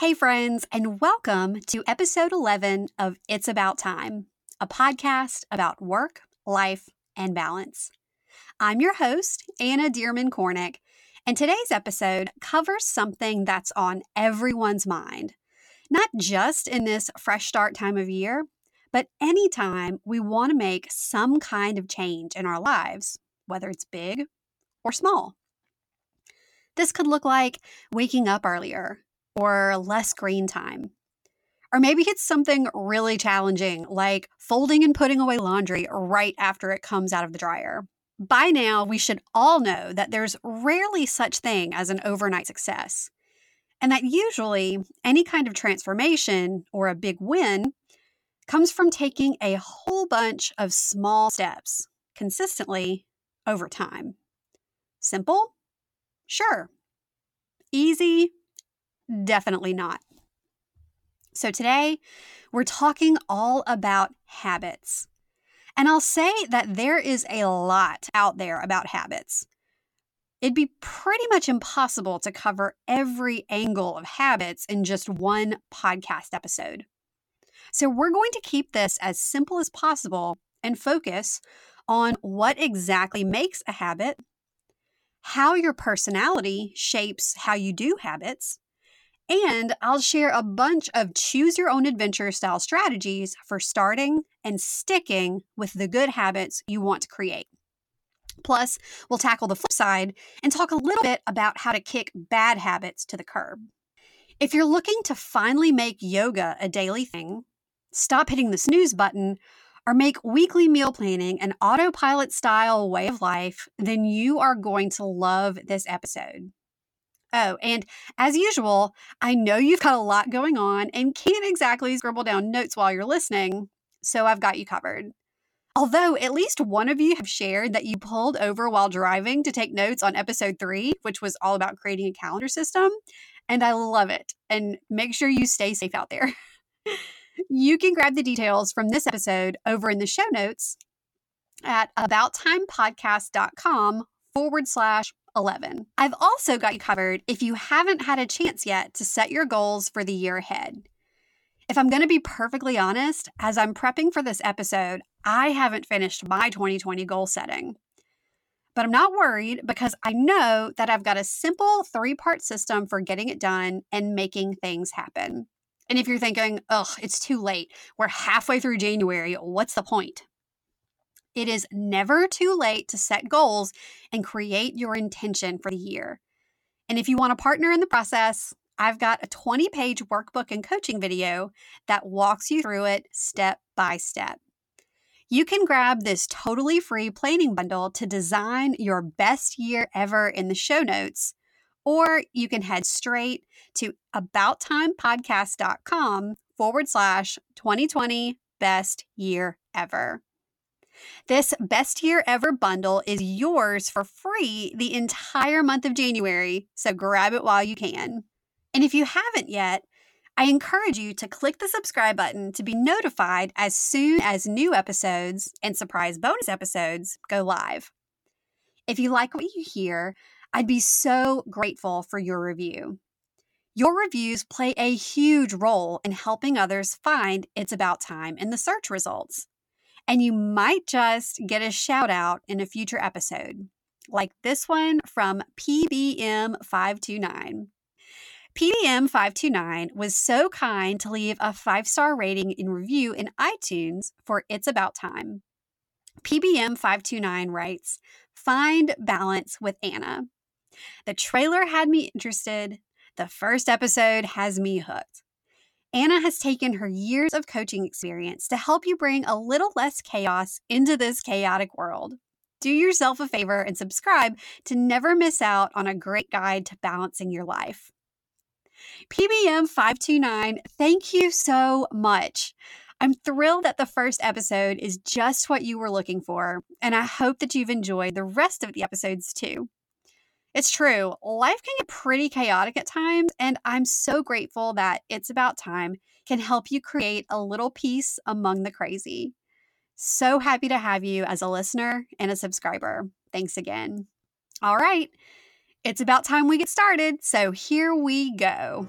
Hey, friends, and welcome to episode 11 of It's About Time, a podcast about work, life, and balance. I'm your host, Anna Dearmon Kornick, and today's episode covers something that's on everyone's mind, not just in this fresh start time of year, but anytime we want to make some kind of change in our lives, whether it's big or small. This could look like waking up earlier or less screen time. Or maybe it's something really challenging, like folding and putting away laundry right after it comes out of the dryer. By now, we should all know that there's rarely such thing as an overnight success. And that usually any kind of transformation or a big win comes from taking a whole bunch of small steps consistently over time. Simple? Sure. Easy? Definitely not. So today, we're talking all about habits. And I'll say that there is a lot out there about habits. It'd be pretty much impossible to cover every angle of habits in just one podcast episode. So, we're going to keep this as simple as possible and focus on what exactly makes a habit, how your personality shapes how you do habits, and I'll share a bunch of choose your own adventure style strategies for starting and sticking with the good habits you want to create. Plus, we'll tackle the flip side and talk a little bit about how to kick bad habits to the curb. If you're looking to finally make yoga a daily thing, stop hitting the snooze button, or make weekly meal planning an autopilot style way of life, then you are going to love this episode. Oh, and as usual, I know you've got a lot going on and can't exactly scribble down notes while you're listening, so I've got you covered. Although at least one of you have shared that you pulled over while driving to take notes on episode three, which was all about creating a calendar system, and I love it. And make sure you stay safe out there. you can grab the details from this episode over in the show notes at abouttimepodcast.com forward slash 11. I've also got you covered if you haven't had a chance yet to set your goals for the year ahead. If I'm going to be perfectly honest, as I'm prepping for this episode, I haven't finished my 2020 goal setting. But I'm not worried because I know that I've got a simple three part system for getting it done and making things happen. And if you're thinking, ugh, it's too late, we're halfway through January, what's the point? It is never too late to set goals and create your intention for the year. And if you want to partner in the process, I've got a 20 page workbook and coaching video that walks you through it step by step. You can grab this totally free planning bundle to design your best year ever in the show notes, or you can head straight to abouttimepodcast.com forward slash 2020 best year ever. This best year ever bundle is yours for free the entire month of January, so grab it while you can. And if you haven't yet, I encourage you to click the subscribe button to be notified as soon as new episodes and surprise bonus episodes go live. If you like what you hear, I'd be so grateful for your review. Your reviews play a huge role in helping others find It's About Time in the search results and you might just get a shout out in a future episode, like this one from PBM529. PBM529 was so kind to leave a five star rating and review in iTunes for It's About Time. PBM529 writes Find balance with Anna. The trailer had me interested. The first episode has me hooked. Anna has taken her years of coaching experience to help you bring a little less chaos into this chaotic world. Do yourself a favor and subscribe to never miss out on a great guide to balancing your life. PBM 529, thank you so much. I'm thrilled that the first episode is just what you were looking for, and I hope that you've enjoyed the rest of the episodes too. It's true. Life can get pretty chaotic at times, and I'm so grateful that It's About Time can help you create a little peace among the crazy. So happy to have you as a listener and a subscriber. Thanks again. All right, it's about time we get started, so here we go.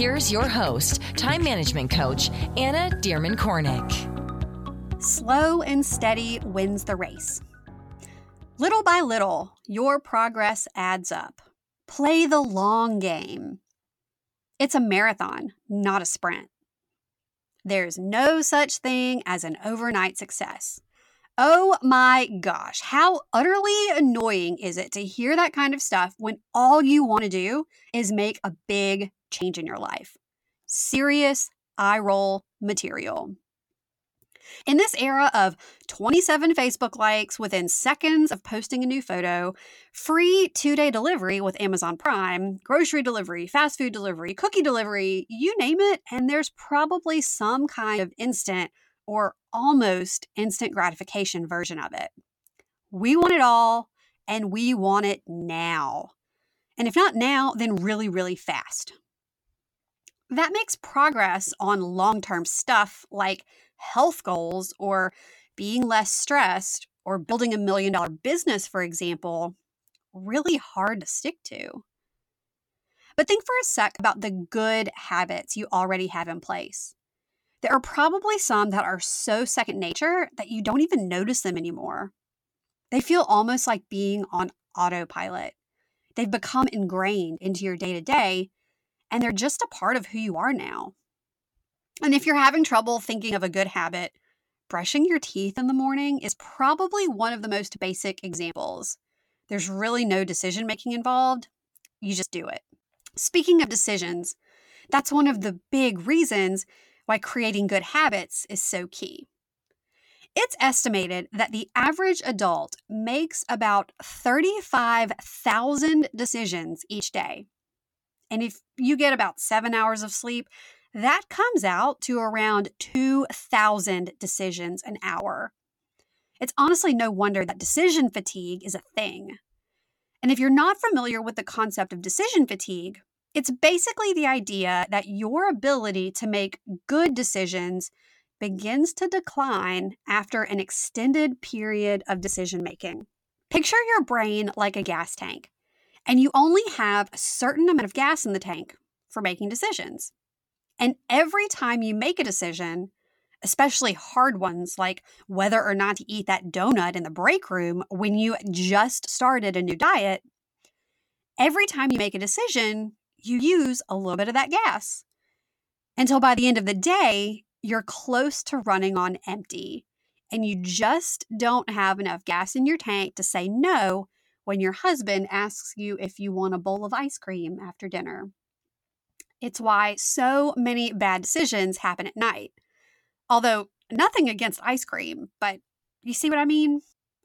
Here's your host, time management coach, Anna Dearmon Kornick. Slow and steady wins the race. Little by little, your progress adds up. Play the long game. It's a marathon, not a sprint. There's no such thing as an overnight success. Oh my gosh, how utterly annoying is it to hear that kind of stuff when all you want to do is make a big change in your life? Serious eye roll material. In this era of 27 Facebook likes within seconds of posting a new photo, free two day delivery with Amazon Prime, grocery delivery, fast food delivery, cookie delivery, you name it, and there's probably some kind of instant or almost instant gratification version of it. We want it all and we want it now. And if not now, then really, really fast. That makes progress on long term stuff like health goals or being less stressed or building a million dollar business, for example, really hard to stick to. But think for a sec about the good habits you already have in place. There are probably some that are so second nature that you don't even notice them anymore. They feel almost like being on autopilot. They've become ingrained into your day to day, and they're just a part of who you are now. And if you're having trouble thinking of a good habit, brushing your teeth in the morning is probably one of the most basic examples. There's really no decision making involved, you just do it. Speaking of decisions, that's one of the big reasons why creating good habits is so key. It's estimated that the average adult makes about 35,000 decisions each day. And if you get about seven hours of sleep, that comes out to around 2,000 decisions an hour. It's honestly no wonder that decision fatigue is a thing. And if you're not familiar with the concept of decision fatigue, it's basically the idea that your ability to make good decisions begins to decline after an extended period of decision making. Picture your brain like a gas tank, and you only have a certain amount of gas in the tank for making decisions. And every time you make a decision, especially hard ones like whether or not to eat that donut in the break room when you just started a new diet, every time you make a decision, you use a little bit of that gas until by the end of the day, you're close to running on empty and you just don't have enough gas in your tank to say no when your husband asks you if you want a bowl of ice cream after dinner. It's why so many bad decisions happen at night. Although, nothing against ice cream, but you see what I mean?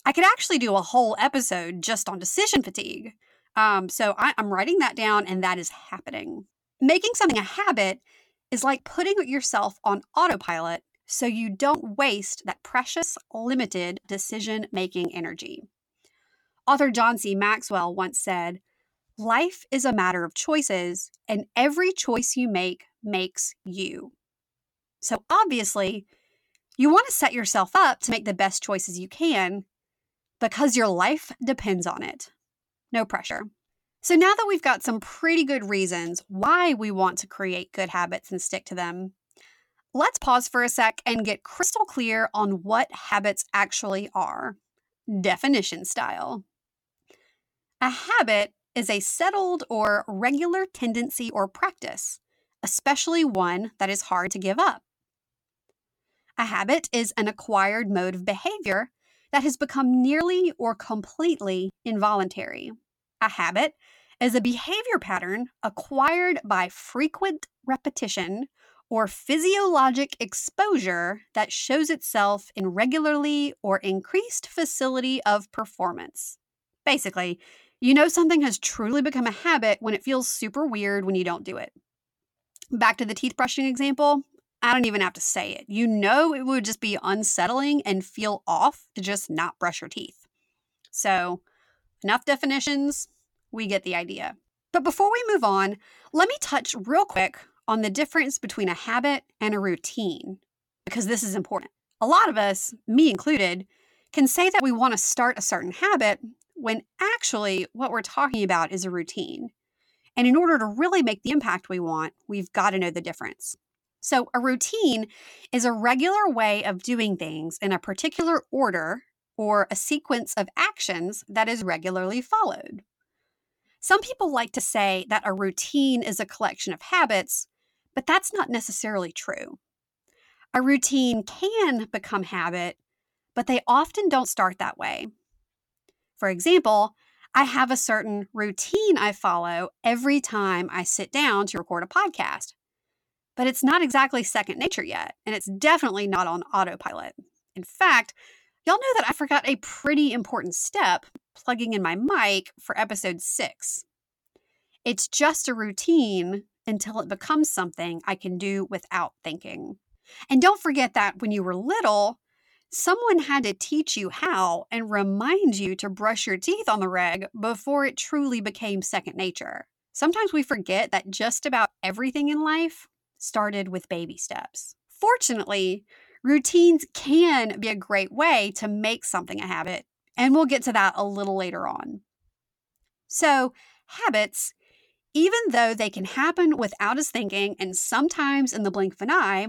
I could actually do a whole episode just on decision fatigue. Um, so I, I'm writing that down, and that is happening. Making something a habit is like putting yourself on autopilot so you don't waste that precious, limited decision making energy. Author John C. Maxwell once said, Life is a matter of choices, and every choice you make makes you. So obviously, you want to set yourself up to make the best choices you can because your life depends on it no pressure. So now that we've got some pretty good reasons why we want to create good habits and stick to them, let's pause for a sec and get crystal clear on what habits actually are, definition style. A habit is a settled or regular tendency or practice, especially one that is hard to give up. A habit is an acquired mode of behavior that has become nearly or completely involuntary. A habit is a behavior pattern acquired by frequent repetition or physiologic exposure that shows itself in regularly or increased facility of performance. Basically, you know something has truly become a habit when it feels super weird when you don't do it. Back to the teeth brushing example, I don't even have to say it. You know, it would just be unsettling and feel off to just not brush your teeth. So, enough definitions, we get the idea. But before we move on, let me touch real quick on the difference between a habit and a routine, because this is important. A lot of us, me included, can say that we want to start a certain habit when actually what we're talking about is a routine. And in order to really make the impact we want, we've got to know the difference. So, a routine is a regular way of doing things in a particular order or a sequence of actions that is regularly followed. Some people like to say that a routine is a collection of habits, but that's not necessarily true. A routine can become habit, but they often don't start that way. For example, I have a certain routine I follow every time I sit down to record a podcast. But it's not exactly second nature yet, and it's definitely not on autopilot. In fact, y'all know that I forgot a pretty important step plugging in my mic for episode six. It's just a routine until it becomes something I can do without thinking. And don't forget that when you were little, someone had to teach you how and remind you to brush your teeth on the reg before it truly became second nature. Sometimes we forget that just about everything in life started with baby steps. Fortunately, routines can be a great way to make something a habit, and we'll get to that a little later on. So, habits, even though they can happen without us thinking and sometimes in the blink of an eye,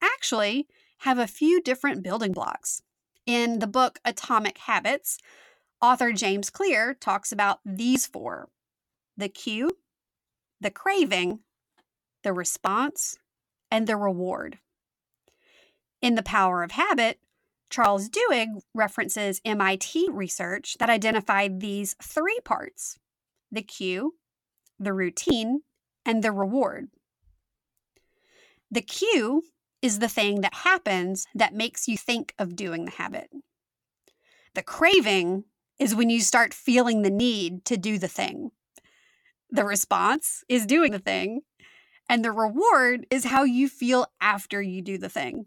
actually have a few different building blocks. In the book Atomic Habits, author James Clear talks about these four the cue, the craving, the response, and the reward. In The Power of Habit, Charles Duhigg references MIT research that identified these three parts the cue, the routine, and the reward. The cue is the thing that happens that makes you think of doing the habit. The craving is when you start feeling the need to do the thing. The response is doing the thing. And the reward is how you feel after you do the thing.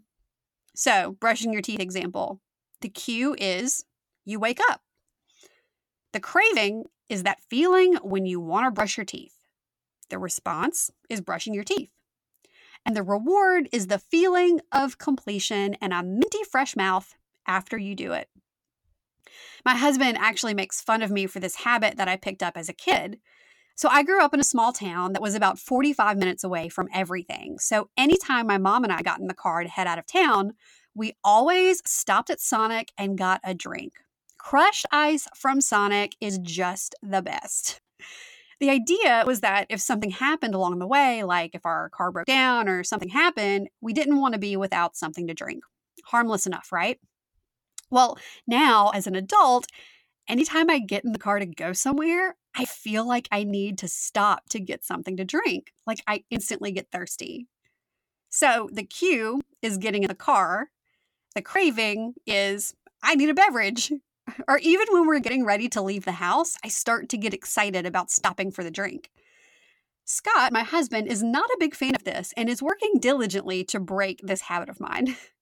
So, brushing your teeth example the cue is you wake up. The craving is that feeling when you want to brush your teeth. The response is brushing your teeth. And the reward is the feeling of completion and a minty fresh mouth after you do it. My husband actually makes fun of me for this habit that I picked up as a kid. So I grew up in a small town that was about 45 minutes away from everything. So anytime my mom and I got in the car to head out of town, we always stopped at Sonic and got a drink. Crushed ice from Sonic is just the best. The idea was that if something happened along the way, like if our car broke down or something happened, we didn't want to be without something to drink. Harmless enough, right? Well, now as an adult, anytime I get in the car to go somewhere, I feel like I need to stop to get something to drink. Like I instantly get thirsty. So the cue is getting in the car. The craving is I need a beverage. Or even when we're getting ready to leave the house, I start to get excited about stopping for the drink. Scott, my husband, is not a big fan of this and is working diligently to break this habit of mine.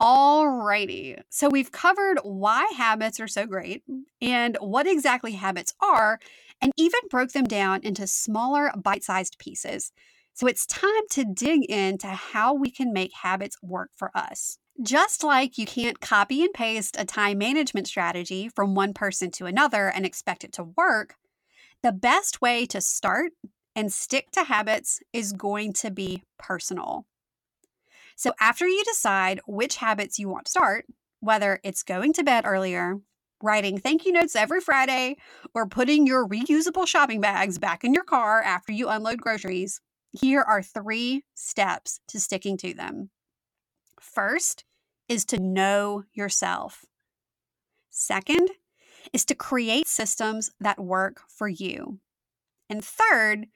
Alrighty, so we've covered why habits are so great and what exactly habits are, and even broke them down into smaller bite sized pieces. So it's time to dig into how we can make habits work for us. Just like you can't copy and paste a time management strategy from one person to another and expect it to work, the best way to start and stick to habits is going to be personal. So, after you decide which habits you want to start, whether it's going to bed earlier, writing thank you notes every Friday, or putting your reusable shopping bags back in your car after you unload groceries, here are three steps to sticking to them. First is to know yourself. Second is to create systems that work for you. And third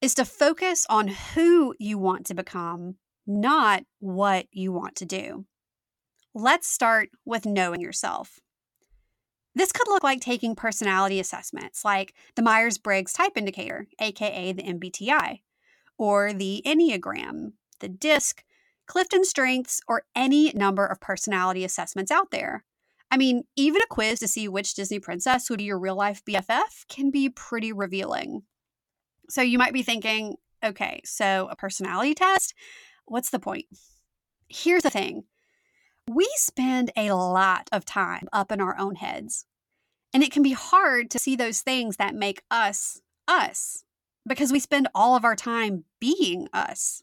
is to focus on who you want to become, not what you want to do. Let's start with knowing yourself. This could look like taking personality assessments like the Myers Briggs Type Indicator, aka the MBTI, or the Enneagram, the DISC, Clifton Strengths, or any number of personality assessments out there. I mean, even a quiz to see which Disney princess would be your real life BFF can be pretty revealing. So you might be thinking, okay, so a personality test? What's the point? Here's the thing we spend a lot of time up in our own heads, and it can be hard to see those things that make us us because we spend all of our time being us.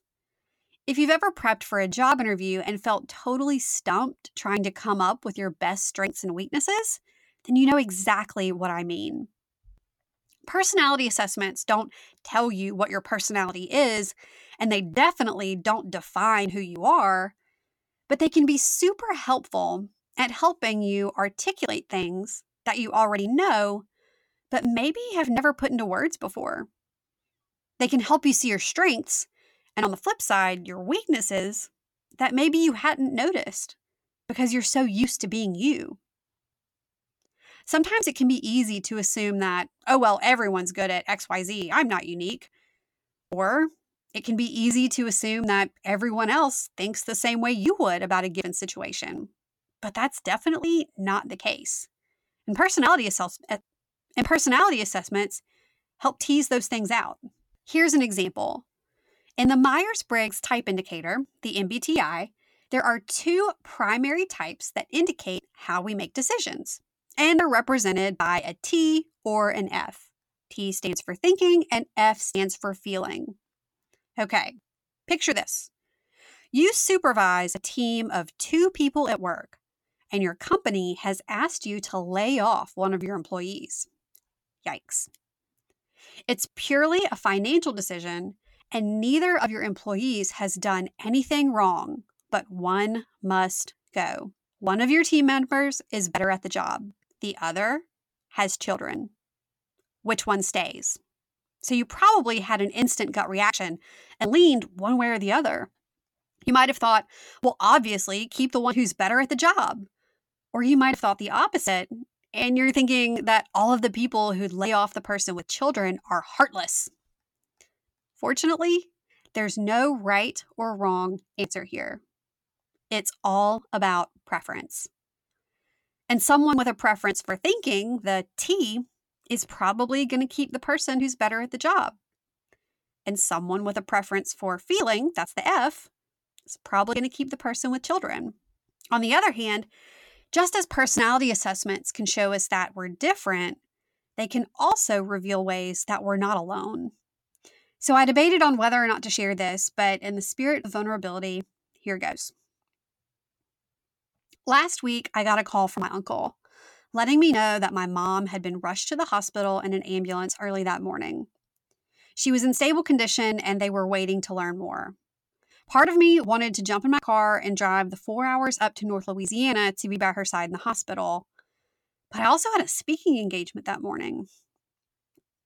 If you've ever prepped for a job interview and felt totally stumped trying to come up with your best strengths and weaknesses, then you know exactly what I mean. Personality assessments don't tell you what your personality is, and they definitely don't define who you are, but they can be super helpful at helping you articulate things that you already know, but maybe have never put into words before. They can help you see your strengths and on the flip side, your weaknesses that maybe you hadn't noticed because you're so used to being you. Sometimes it can be easy to assume that, oh, well, everyone's good at XYZ, I'm not unique. Or it can be easy to assume that everyone else thinks the same way you would about a given situation. But that's definitely not the case. And personality, assess- eh, and personality assessments help tease those things out. Here's an example in the Myers Briggs Type Indicator, the MBTI, there are two primary types that indicate how we make decisions, and are represented by a T or an F. T stands for thinking, and F stands for feeling. Okay, picture this you supervise a team of two people at work, and your company has asked you to lay off one of your employees. Yikes. It's purely a financial decision and neither of your employees has done anything wrong, but one must go. One of your team members is better at the job, the other has children. Which one stays? So you probably had an instant gut reaction and leaned one way or the other. You might have thought, well, obviously, keep the one who's better at the job. Or you might have thought the opposite, and you're thinking that all of the people who'd lay off the person with children are heartless Fortunately, there's no right or wrong answer here. It's all about preference. And someone with a preference for thinking, the T, is probably going to keep the person who's better at the job. And someone with a preference for feeling, that's the F, is probably going to keep the person with children. On the other hand, just as personality assessments can show us that we're different, they can also reveal ways that we're not alone so I debated on whether or not to share this, but in the spirit of vulnerability, here goes. Last week, I got a call from my uncle letting me know that my mom had been rushed to the hospital in an ambulance early that morning. She was in stable condition and they were waiting to learn more. Part of me wanted to jump in my car and drive the four hours up to North Louisiana to be by her side in the hospital. But I also had a speaking engagement that morning,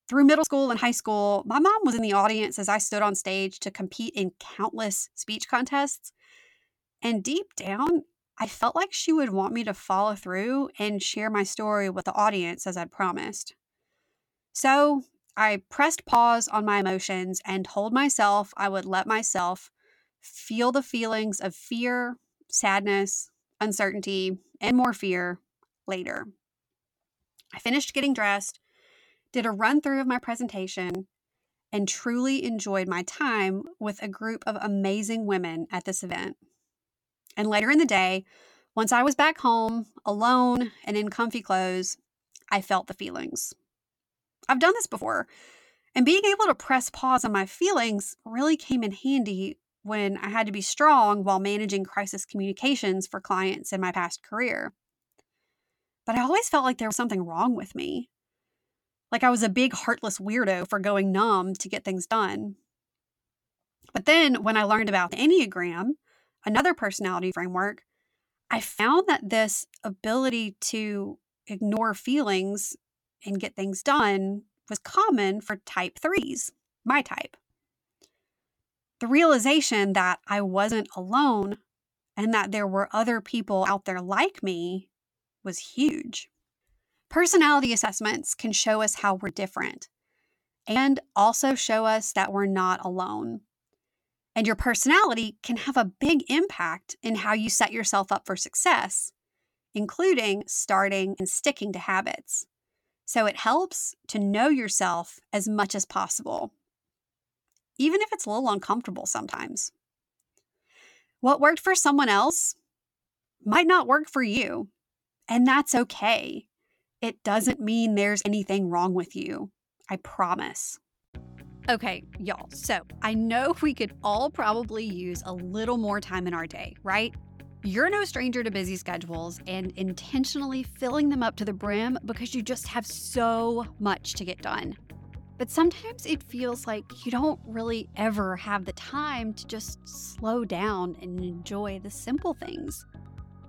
through middle school and high school, my mom was in the audience as I stood on stage to compete in countless speech contests. And deep down, I felt like she would want me to follow through and share my story with the audience as I'd promised. So I pressed pause on my emotions and told myself I would let myself feel the feelings of fear, sadness, uncertainty, and more fear later. I finished getting dressed did a run through of my presentation, and truly enjoyed my time with a group of amazing women at this event. And later in the day, once I was back home, alone and in comfy clothes, I felt the feelings. I've done this before, and being able to press pause on my feelings really came in handy when I had to be strong while managing crisis communications for clients in my past career. But I always felt like there was something wrong with me. Like I was a big heartless weirdo for going numb to get things done. But then when I learned about the Enneagram, another personality framework, I found that this ability to ignore feelings and get things done was common for type threes, my type. The realization that I wasn't alone and that there were other people out there like me was huge. Personality assessments can show us how we're different. and also show us that we're not alone. And your personality can have a big impact in how you set yourself up for success, including starting and sticking to habits. So it helps to know yourself as much as possible, even if it's a little uncomfortable sometimes. What worked for someone else might not work for you, and that's okay. It doesn't mean there's anything wrong with you. I promise. Okay, y'all. So I know we could all probably use a little more time in our day, right? You're no stranger to busy schedules and intentionally filling them up to the brim because you just have so much to get done. But sometimes it feels like you don't really ever have the time to just slow down and enjoy the simple things.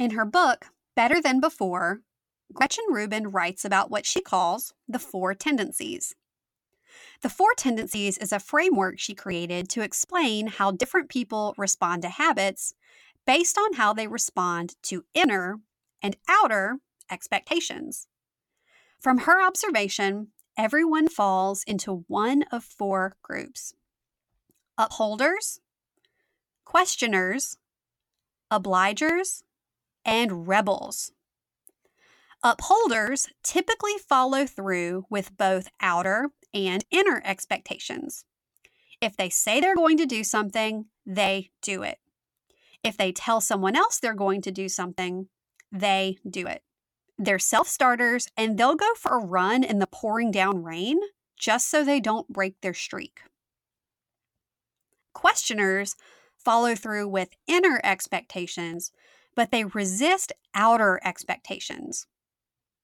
In her book, Better Than Before, Gretchen Rubin writes about what she calls the four tendencies. The four tendencies is a framework she created to explain how different people respond to habits based on how they respond to inner and outer expectations. From her observation, everyone falls into one of four groups upholders, questioners, obligers, and rebels. Upholders typically follow through with both outer and inner expectations. If they say they're going to do something, they do it. If they tell someone else they're going to do something, they do it. They're self starters and they'll go for a run in the pouring down rain just so they don't break their streak. Questioners follow through with inner expectations but they resist outer expectations.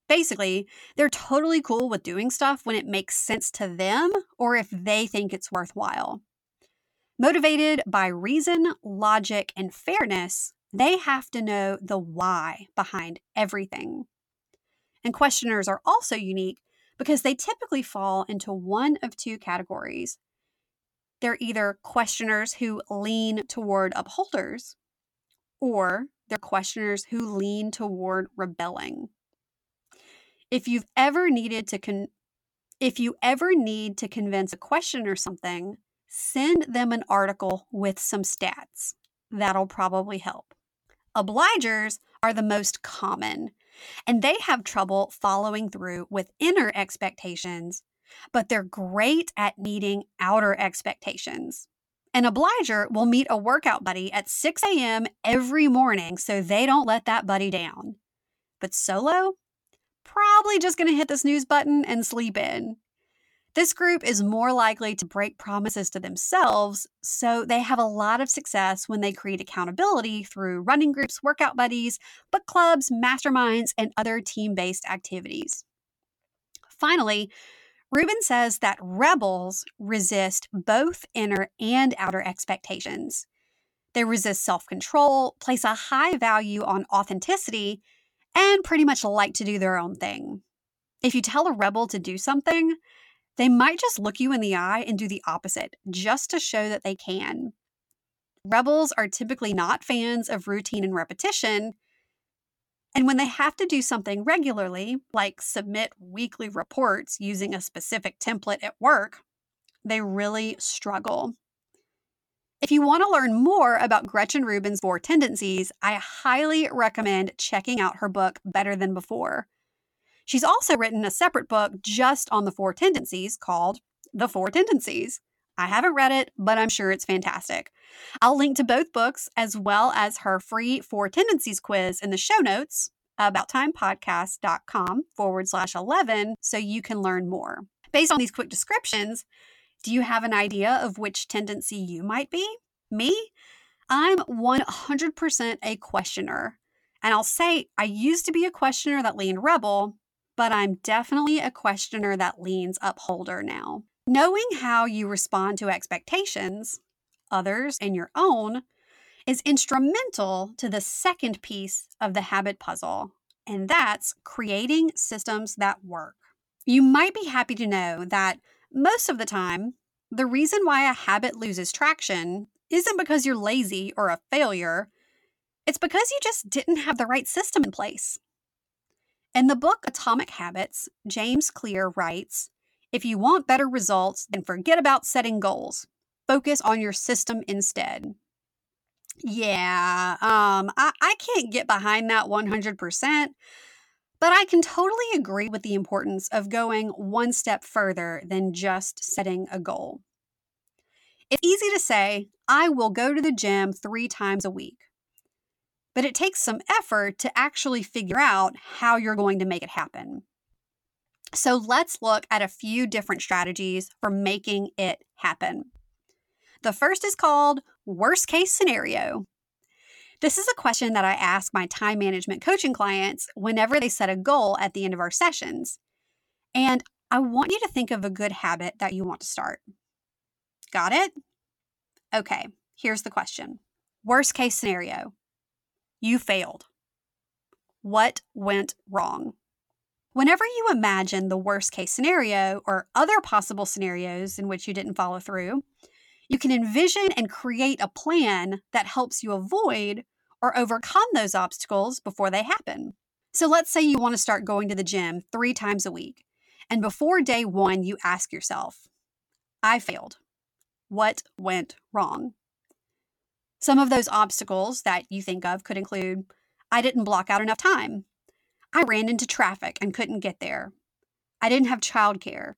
Basically, they're totally cool with doing stuff when it makes sense to them or if they think it's worthwhile. Motivated by reason, logic, and fairness, they have to know the why behind everything. And questioners are also unique because they typically fall into one of two categories. They're either questioners who lean toward upholders, or they're questioners who lean toward rebelling. If you've ever needed to con- if you ever need to convince a questioner something, send them an article with some stats. That'll probably help. Obligers are the most common, and they have trouble following through with inner expectations, but they're great at meeting outer expectations. An obliger will meet a workout buddy at 6 a.m. every morning so they don't let that buddy down. But solo? Probably just going to hit the snooze button and sleep in. This group is more likely to break promises to themselves, so they have a lot of success when they create accountability through running groups, workout buddies, book clubs, masterminds, and other team based activities. Finally, Rubin says that rebels resist both inner and outer expectations. They resist self control, place a high value on authenticity, and pretty much like to do their own thing. If you tell a rebel to do something, they might just look you in the eye and do the opposite just to show that they can. Rebels are typically not fans of routine and repetition. And when they have to do something regularly, like submit weekly reports using a specific template at work, they really struggle. If you want to learn more about Gretchen Rubin's four tendencies, I highly recommend checking out her book, Better Than Before. She's also written a separate book just on the four tendencies called The Four Tendencies. I haven't read it, but I'm sure it's fantastic. I'll link to both books as well as her free Four Tendencies quiz in the show notes abouttimepodcast.com forward slash 11 so you can learn more. Based on these quick descriptions, do you have an idea of which tendency you might be? Me? I'm 100% a questioner. And I'll say I used to be a questioner that leaned rebel, but I'm definitely a questioner that leans upholder now. Knowing how you respond to expectations, others and your own, is instrumental to the second piece of the habit puzzle, and that's creating systems that work. You might be happy to know that most of the time, the reason why a habit loses traction isn't because you're lazy or a failure, it's because you just didn't have the right system in place. In the book Atomic Habits, James Clear writes If you want better results, then forget about setting goals. Focus on your system instead. Yeah, um, I, I can't get behind that 100%, but I can totally agree with the importance of going one step further than just setting a goal. It's easy to say, I will go to the gym three times a week but it takes some effort to actually figure out how you're going to make it happen. So let's look at a few different strategies for making it happen. The first is called worst case scenario. This is a question that I ask my time management coaching clients whenever they set a goal at the end of our sessions. And I want you to think of a good habit that you want to start. Got it? Okay, here's the question Worst case scenario you failed. What went wrong? Whenever you imagine the worst case scenario or other possible scenarios in which you didn't follow through, you can envision and create a plan that helps you avoid or overcome those obstacles before they happen. So let's say you want to start going to the gym three times a week, and before day one, you ask yourself, I failed. What went wrong? Some of those obstacles that you think of could include I didn't block out enough time. I ran into traffic and couldn't get there. I didn't have childcare.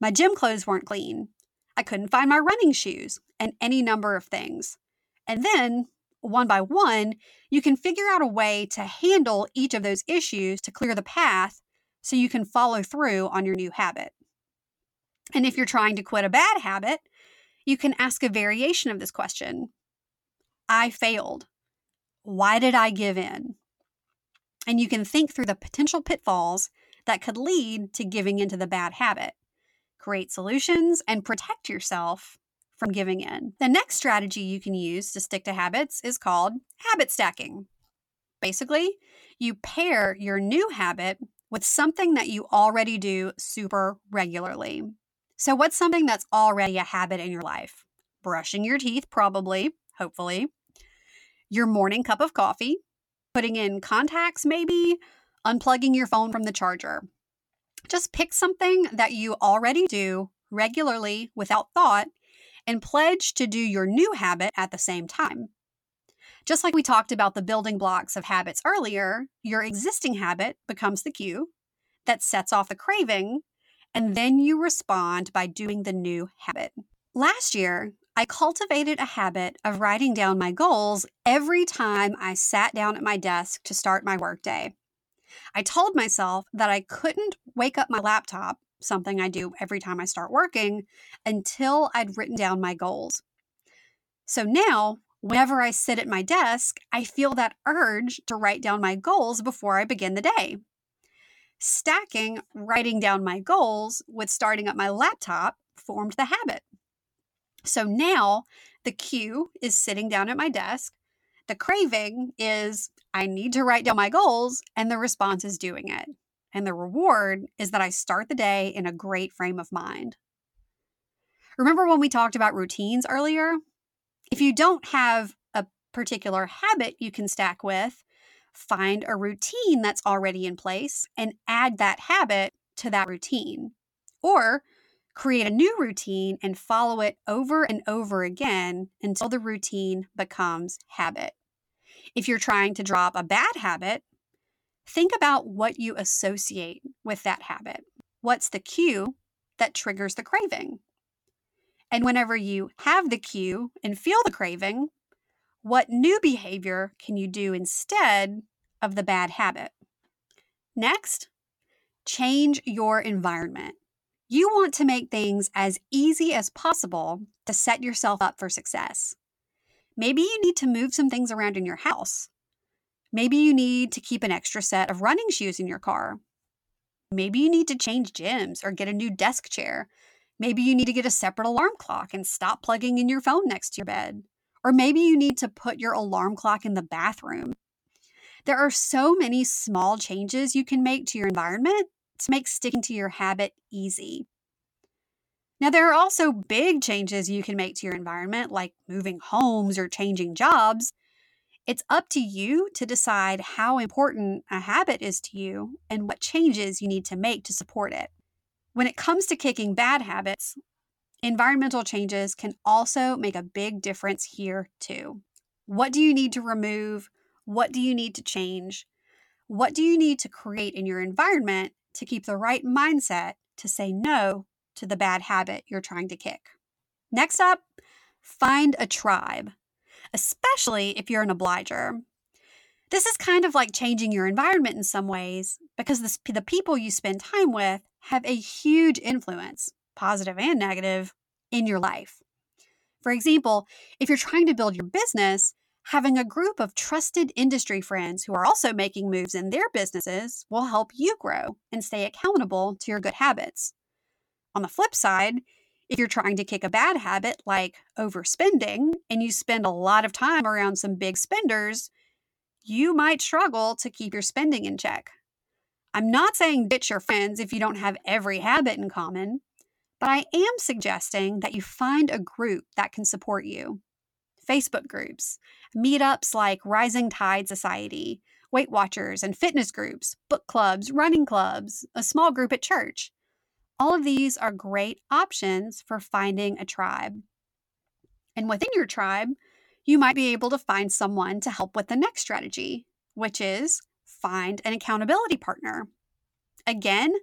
My gym clothes weren't clean. I couldn't find my running shoes, and any number of things. And then, one by one, you can figure out a way to handle each of those issues to clear the path so you can follow through on your new habit. And if you're trying to quit a bad habit, you can ask a variation of this question I failed. Why did I give in? And you can think through the potential pitfalls that could lead to giving into the bad habit, create solutions, and protect yourself from giving in. The next strategy you can use to stick to habits is called habit stacking. Basically, you pair your new habit with something that you already do super regularly. So, what's something that's already a habit in your life? Brushing your teeth, probably, hopefully your morning cup of coffee, putting in contacts, maybe unplugging your phone from the charger. Just pick something that you already do regularly without thought and pledge to do your new habit at the same time. Just like we talked about the building blocks of habits earlier, your existing habit becomes the cue that sets off the craving, and then you respond by doing the new habit. Last year, I cultivated a habit of writing down my goals every time I sat down at my desk to start my workday. I told myself that I couldn't wake up my laptop, something I do every time I start working, until I'd written down my goals. So now, whenever I sit at my desk, I feel that urge to write down my goals before I begin the day. Stacking writing down my goals with starting up my laptop formed the habit. So now the cue is sitting down at my desk. The craving is I need to write down my goals, and the response is doing it. And the reward is that I start the day in a great frame of mind. Remember when we talked about routines earlier? If you don't have a particular habit you can stack with, find a routine that's already in place and add that habit to that routine. Or create a new routine and follow it over and over again until the routine becomes habit. If you're trying to drop a bad habit, think about what you associate with that habit. What's the cue that triggers the craving? And whenever you have the cue and feel the craving, what new behavior can you do instead of the bad habit? Next, change your environment. You want to make things as easy as possible to set yourself up for success. Maybe you need to move some things around in your house. Maybe you need to keep an extra set of running shoes in your car. Maybe you need to change gyms or get a new desk chair Maybe you need to get a separate alarm clock and stop plugging in your phone next to your bed. Or maybe you need to put your alarm clock in the bathroom. There are so many small changes you can make to your environment to make sticking to your habit easy. Now, there are also big changes you can make to your environment, like moving homes or changing jobs. It's up to you to decide how important a habit is to you and what changes you need to make to support it. When it comes to kicking bad habits, environmental changes can also make a big difference here, too. What do you need to remove? What do you need to change? What do you need to create in your environment to keep the right mindset to say no to the bad habit you're trying to kick? Next up, find a tribe, especially if you're an obliger. This is kind of like changing your environment in some ways because the, the people you spend time with have a huge influence, positive and negative, in your life. For example, if you're trying to build your business, having a group of trusted industry friends who are also making moves in their businesses will help you grow and stay accountable to your good habits. On the flip side, if you're trying to kick a bad habit like overspending and you spend a lot of time around some big spenders, you might struggle to keep your spending in check. I'm not saying ditch your friends if you don't have every habit in common, but I am suggesting that you find a group that can support you. Facebook groups, meetups like Rising Tide Society, Weight Watchers and fitness groups, book clubs, running clubs, a small group at church. All of these are great options for finding a tribe. And within your tribe, you might be able to find someone to help with the next strategy, which is find an accountability partner. Again,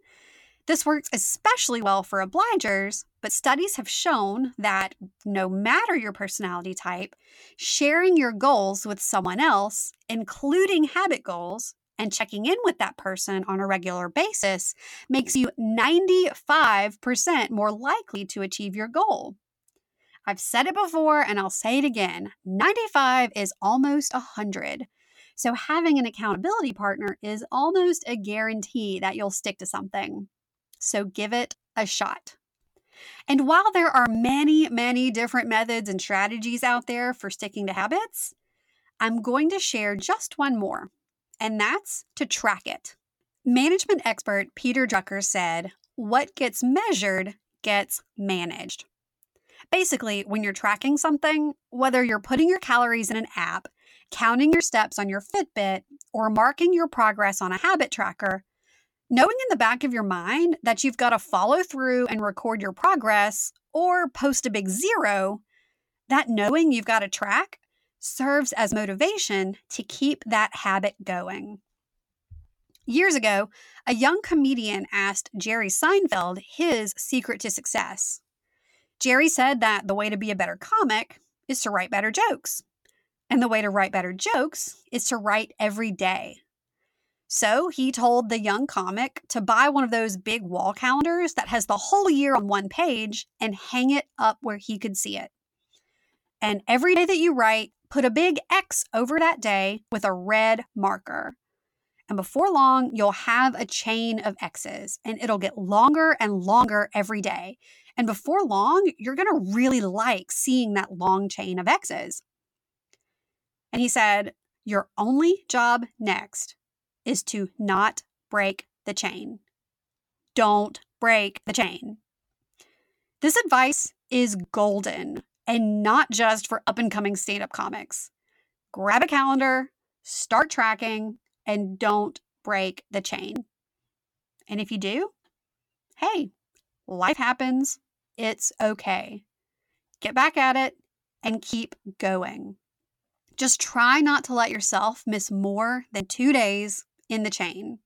this works especially well for obligers, but studies have shown that no matter your personality type, sharing your goals with someone else, including habit goals, and checking in with that person on a regular basis makes you 95% more likely to achieve your goal. I've said it before and I'll say it again 95 is almost 100. So, having an accountability partner is almost a guarantee that you'll stick to something. So, give it a shot. And while there are many, many different methods and strategies out there for sticking to habits, I'm going to share just one more, and that's to track it. Management expert Peter Drucker said, What gets measured gets managed. Basically, when you're tracking something, whether you're putting your calories in an app counting your steps on your Fitbit, or marking your progress on a habit tracker, knowing in the back of your mind that you've got to follow through and record your progress or post a big zero, that knowing you've got to track serves as motivation to keep that habit going. Years ago, a young comedian asked Jerry Seinfeld his secret to success. Jerry said that the way to be a better comic is to write better jokes. And the way to write better jokes is to write every day. So he told the young comic to buy one of those big wall calendars that has the whole year on one page and hang it up where he could see it. And every day that you write, put a big X over that day with a red marker. And before long, you'll have a chain of X's and it'll get longer and longer every day. And before long, you're going to really like seeing that long chain of X's. And he said, Your only job next is to not break the chain. Don't break the chain. This advice is golden and not just for up and coming stand up comics. Grab a calendar, start tracking, and don't break the chain. And if you do, hey, life happens. It's okay. Get back at it and keep going. Just try not to let yourself miss more than two days in the chain.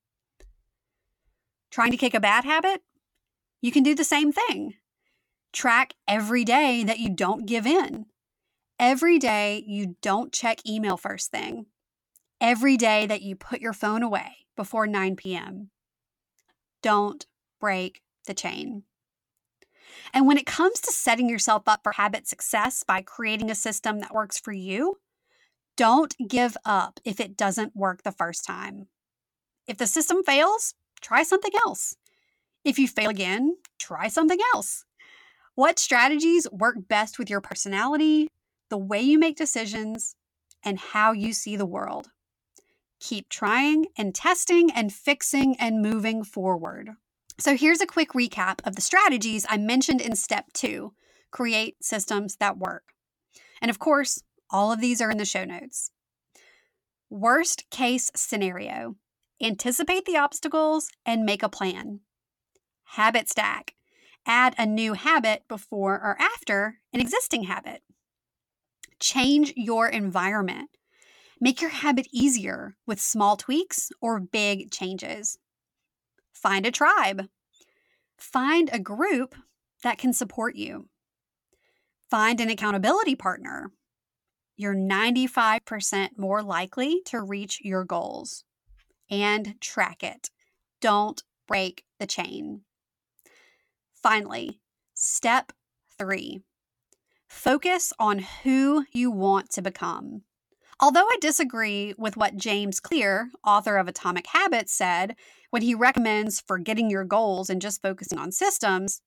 Trying to kick a bad habit? You can do the same thing. Track every day that you don't give in. Every day you don't check email first thing. Every day that you put your phone away before 9 p.m. Don't break the chain. And when it comes to setting yourself up for habit success by creating a system that works for you, don't give up if it doesn't work the first time. If the system fails, try something else. If you fail again, try something else. What strategies work best with your personality, the way you make decisions, and how you see the world? Keep trying and testing and fixing and moving forward. So, here's a quick recap of the strategies I mentioned in step two create systems that work. And of course, all of these are in the show notes. Worst case scenario Anticipate the obstacles and make a plan. Habit stack. Add a new habit before or after an existing habit. Change your environment. Make your habit easier with small tweaks or big changes. Find a tribe. Find a group that can support you. Find an accountability partner. You're 95% more likely to reach your goals and track it. Don't break the chain. Finally, step three focus on who you want to become. Although I disagree with what James Clear, author of Atomic Habits, said when he recommends forgetting your goals and just focusing on systems,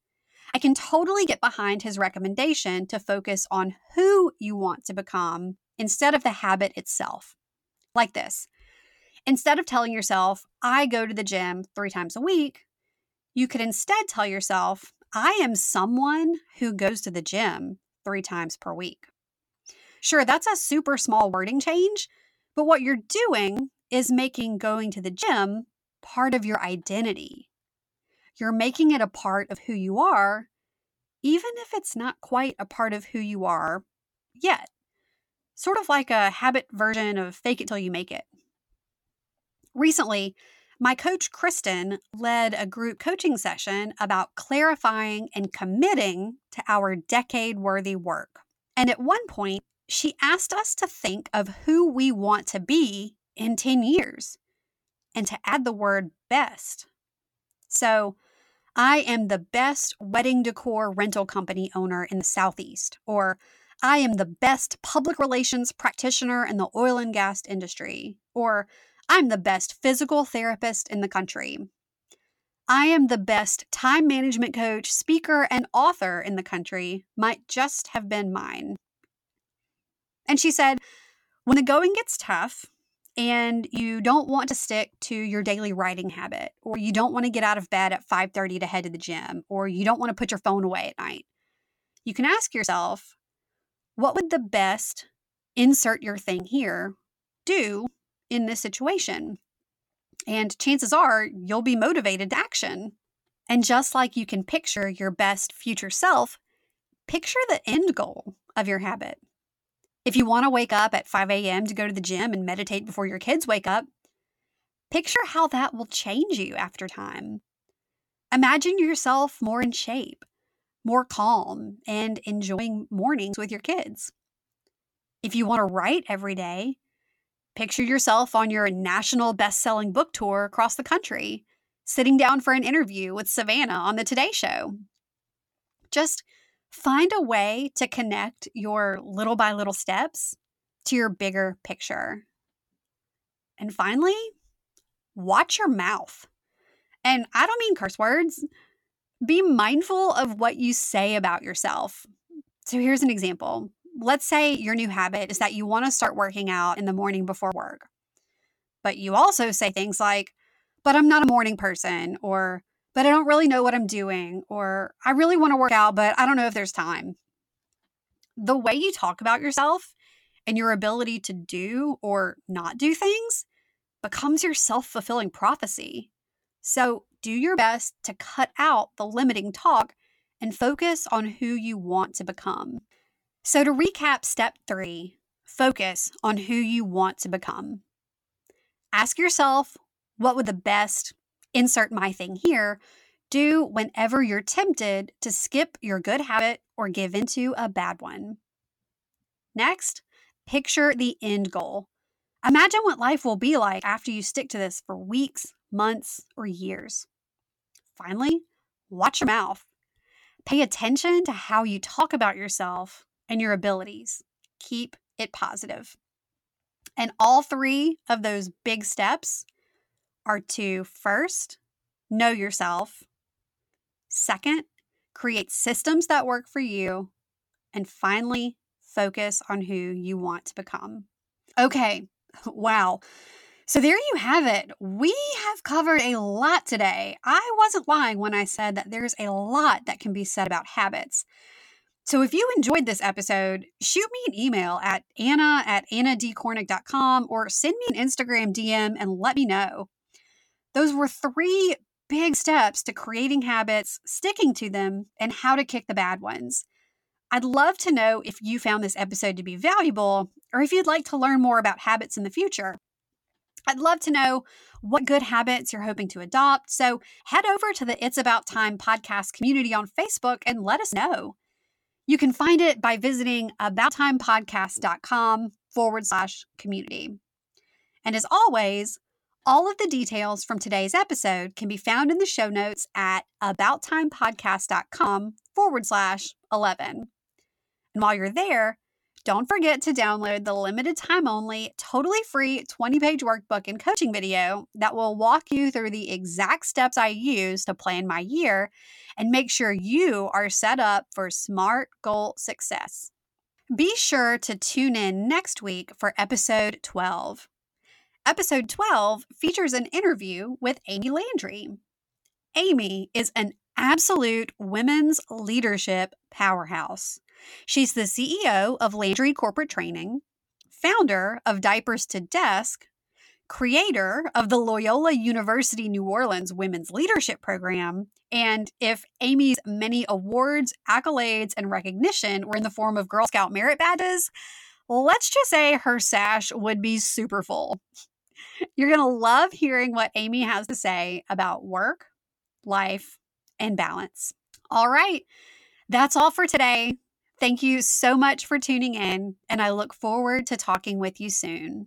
I can totally get behind his recommendation to focus on who you want to become instead of the habit itself. Like this Instead of telling yourself, I go to the gym three times a week, you could instead tell yourself, I am someone who goes to the gym three times per week. Sure, that's a super small wording change, but what you're doing is making going to the gym part of your identity. You're making it a part of who you are, even if it's not quite a part of who you are yet. Sort of like a habit version of fake it till you make it. Recently, my coach Kristen led a group coaching session about clarifying and committing to our decade worthy work. And at one point, she asked us to think of who we want to be in 10 years and to add the word best. So, I am the best wedding decor rental company owner in the Southeast, or I am the best public relations practitioner in the oil and gas industry, or I'm the best physical therapist in the country. I am the best time management coach, speaker, and author in the country, might just have been mine. And she said, when the going gets tough and you don't want to stick to your daily writing habit, or you don't want to get out of bed at 5:30 to head to the gym, or you don't want to put your phone away at night, you can ask yourself, what would the best insert your thing here do in this situation. And chances are you'll be motivated to action. And just like you can picture your best future self, picture the end goal of your habit. If you want to wake up at 5 a.m. to go to the gym and meditate before your kids wake up, picture how that will change you after time. Imagine yourself more in shape, more calm, and enjoying mornings with your kids. If you want to write every day, Picture yourself on your national best selling book tour across the country, sitting down for an interview with Savannah on the Today Show. Just find a way to connect your little by little steps to your bigger picture. And finally, watch your mouth. And I don't mean curse words. Be mindful of what you say about yourself. So here's an example. Let's say your new habit is that you want to start working out in the morning before work. But you also say things like, but I'm not a morning person, or but I don't really know what I'm doing, or I really want to work out, but I don't know if there's time. The way you talk about yourself and your ability to do or not do things becomes your self fulfilling prophecy. So do your best to cut out the limiting talk and focus on who you want to become. So, to recap step three, focus on who you want to become. Ask yourself what would the best, insert my thing here, do whenever you're tempted to skip your good habit or give into a bad one. Next, picture the end goal. Imagine what life will be like after you stick to this for weeks, months, or years. Finally, watch your mouth. Pay attention to how you talk about yourself and your abilities. Keep it positive. And all three of those big steps are to first, know yourself, second, create systems that work for you, and finally, focus on who you want to become. Okay, wow. So there you have it. We have covered a lot today. I wasn't lying when I said that there's a lot that can be said about habits. So if you enjoyed this episode, shoot me an email at anna at annadkornick.com or send me an Instagram DM and let me know. Those were three big steps to creating habits, sticking to them, and how to kick the bad ones. I'd love to know if you found this episode to be valuable or if you'd like to learn more about habits in the future. I'd love to know what good habits you're hoping to adopt. So head over to the It's About Time podcast community on Facebook and let us know. You can find it by visiting abouttimepodcast.com forward slash community. And as always, all of the details from today's episode can be found in the show notes at abouttimepodcast.com forward slash 11. And while you're there, don't forget to download the limited time only, totally free 20 page workbook and coaching video that will walk you through the exact steps I use to plan my year and make sure you are set up for smart goal success. Be sure to tune in next week for episode 12. Episode 12 features an interview with Amy Landry. Amy is an absolute women's leadership powerhouse. She's the CEO of Landry Corporate Training, founder of Diapers to Desk, creator of the Loyola University New Orleans Women's Leadership Program. And if Amy's many awards, accolades, and recognition were in the form of Girl Scout merit badges, let's just say her sash would be super full. You're going to love hearing what Amy has to say about work, life, and balance. All right, that's all for today. Thank you so much for tuning in, and I look forward to talking with you soon.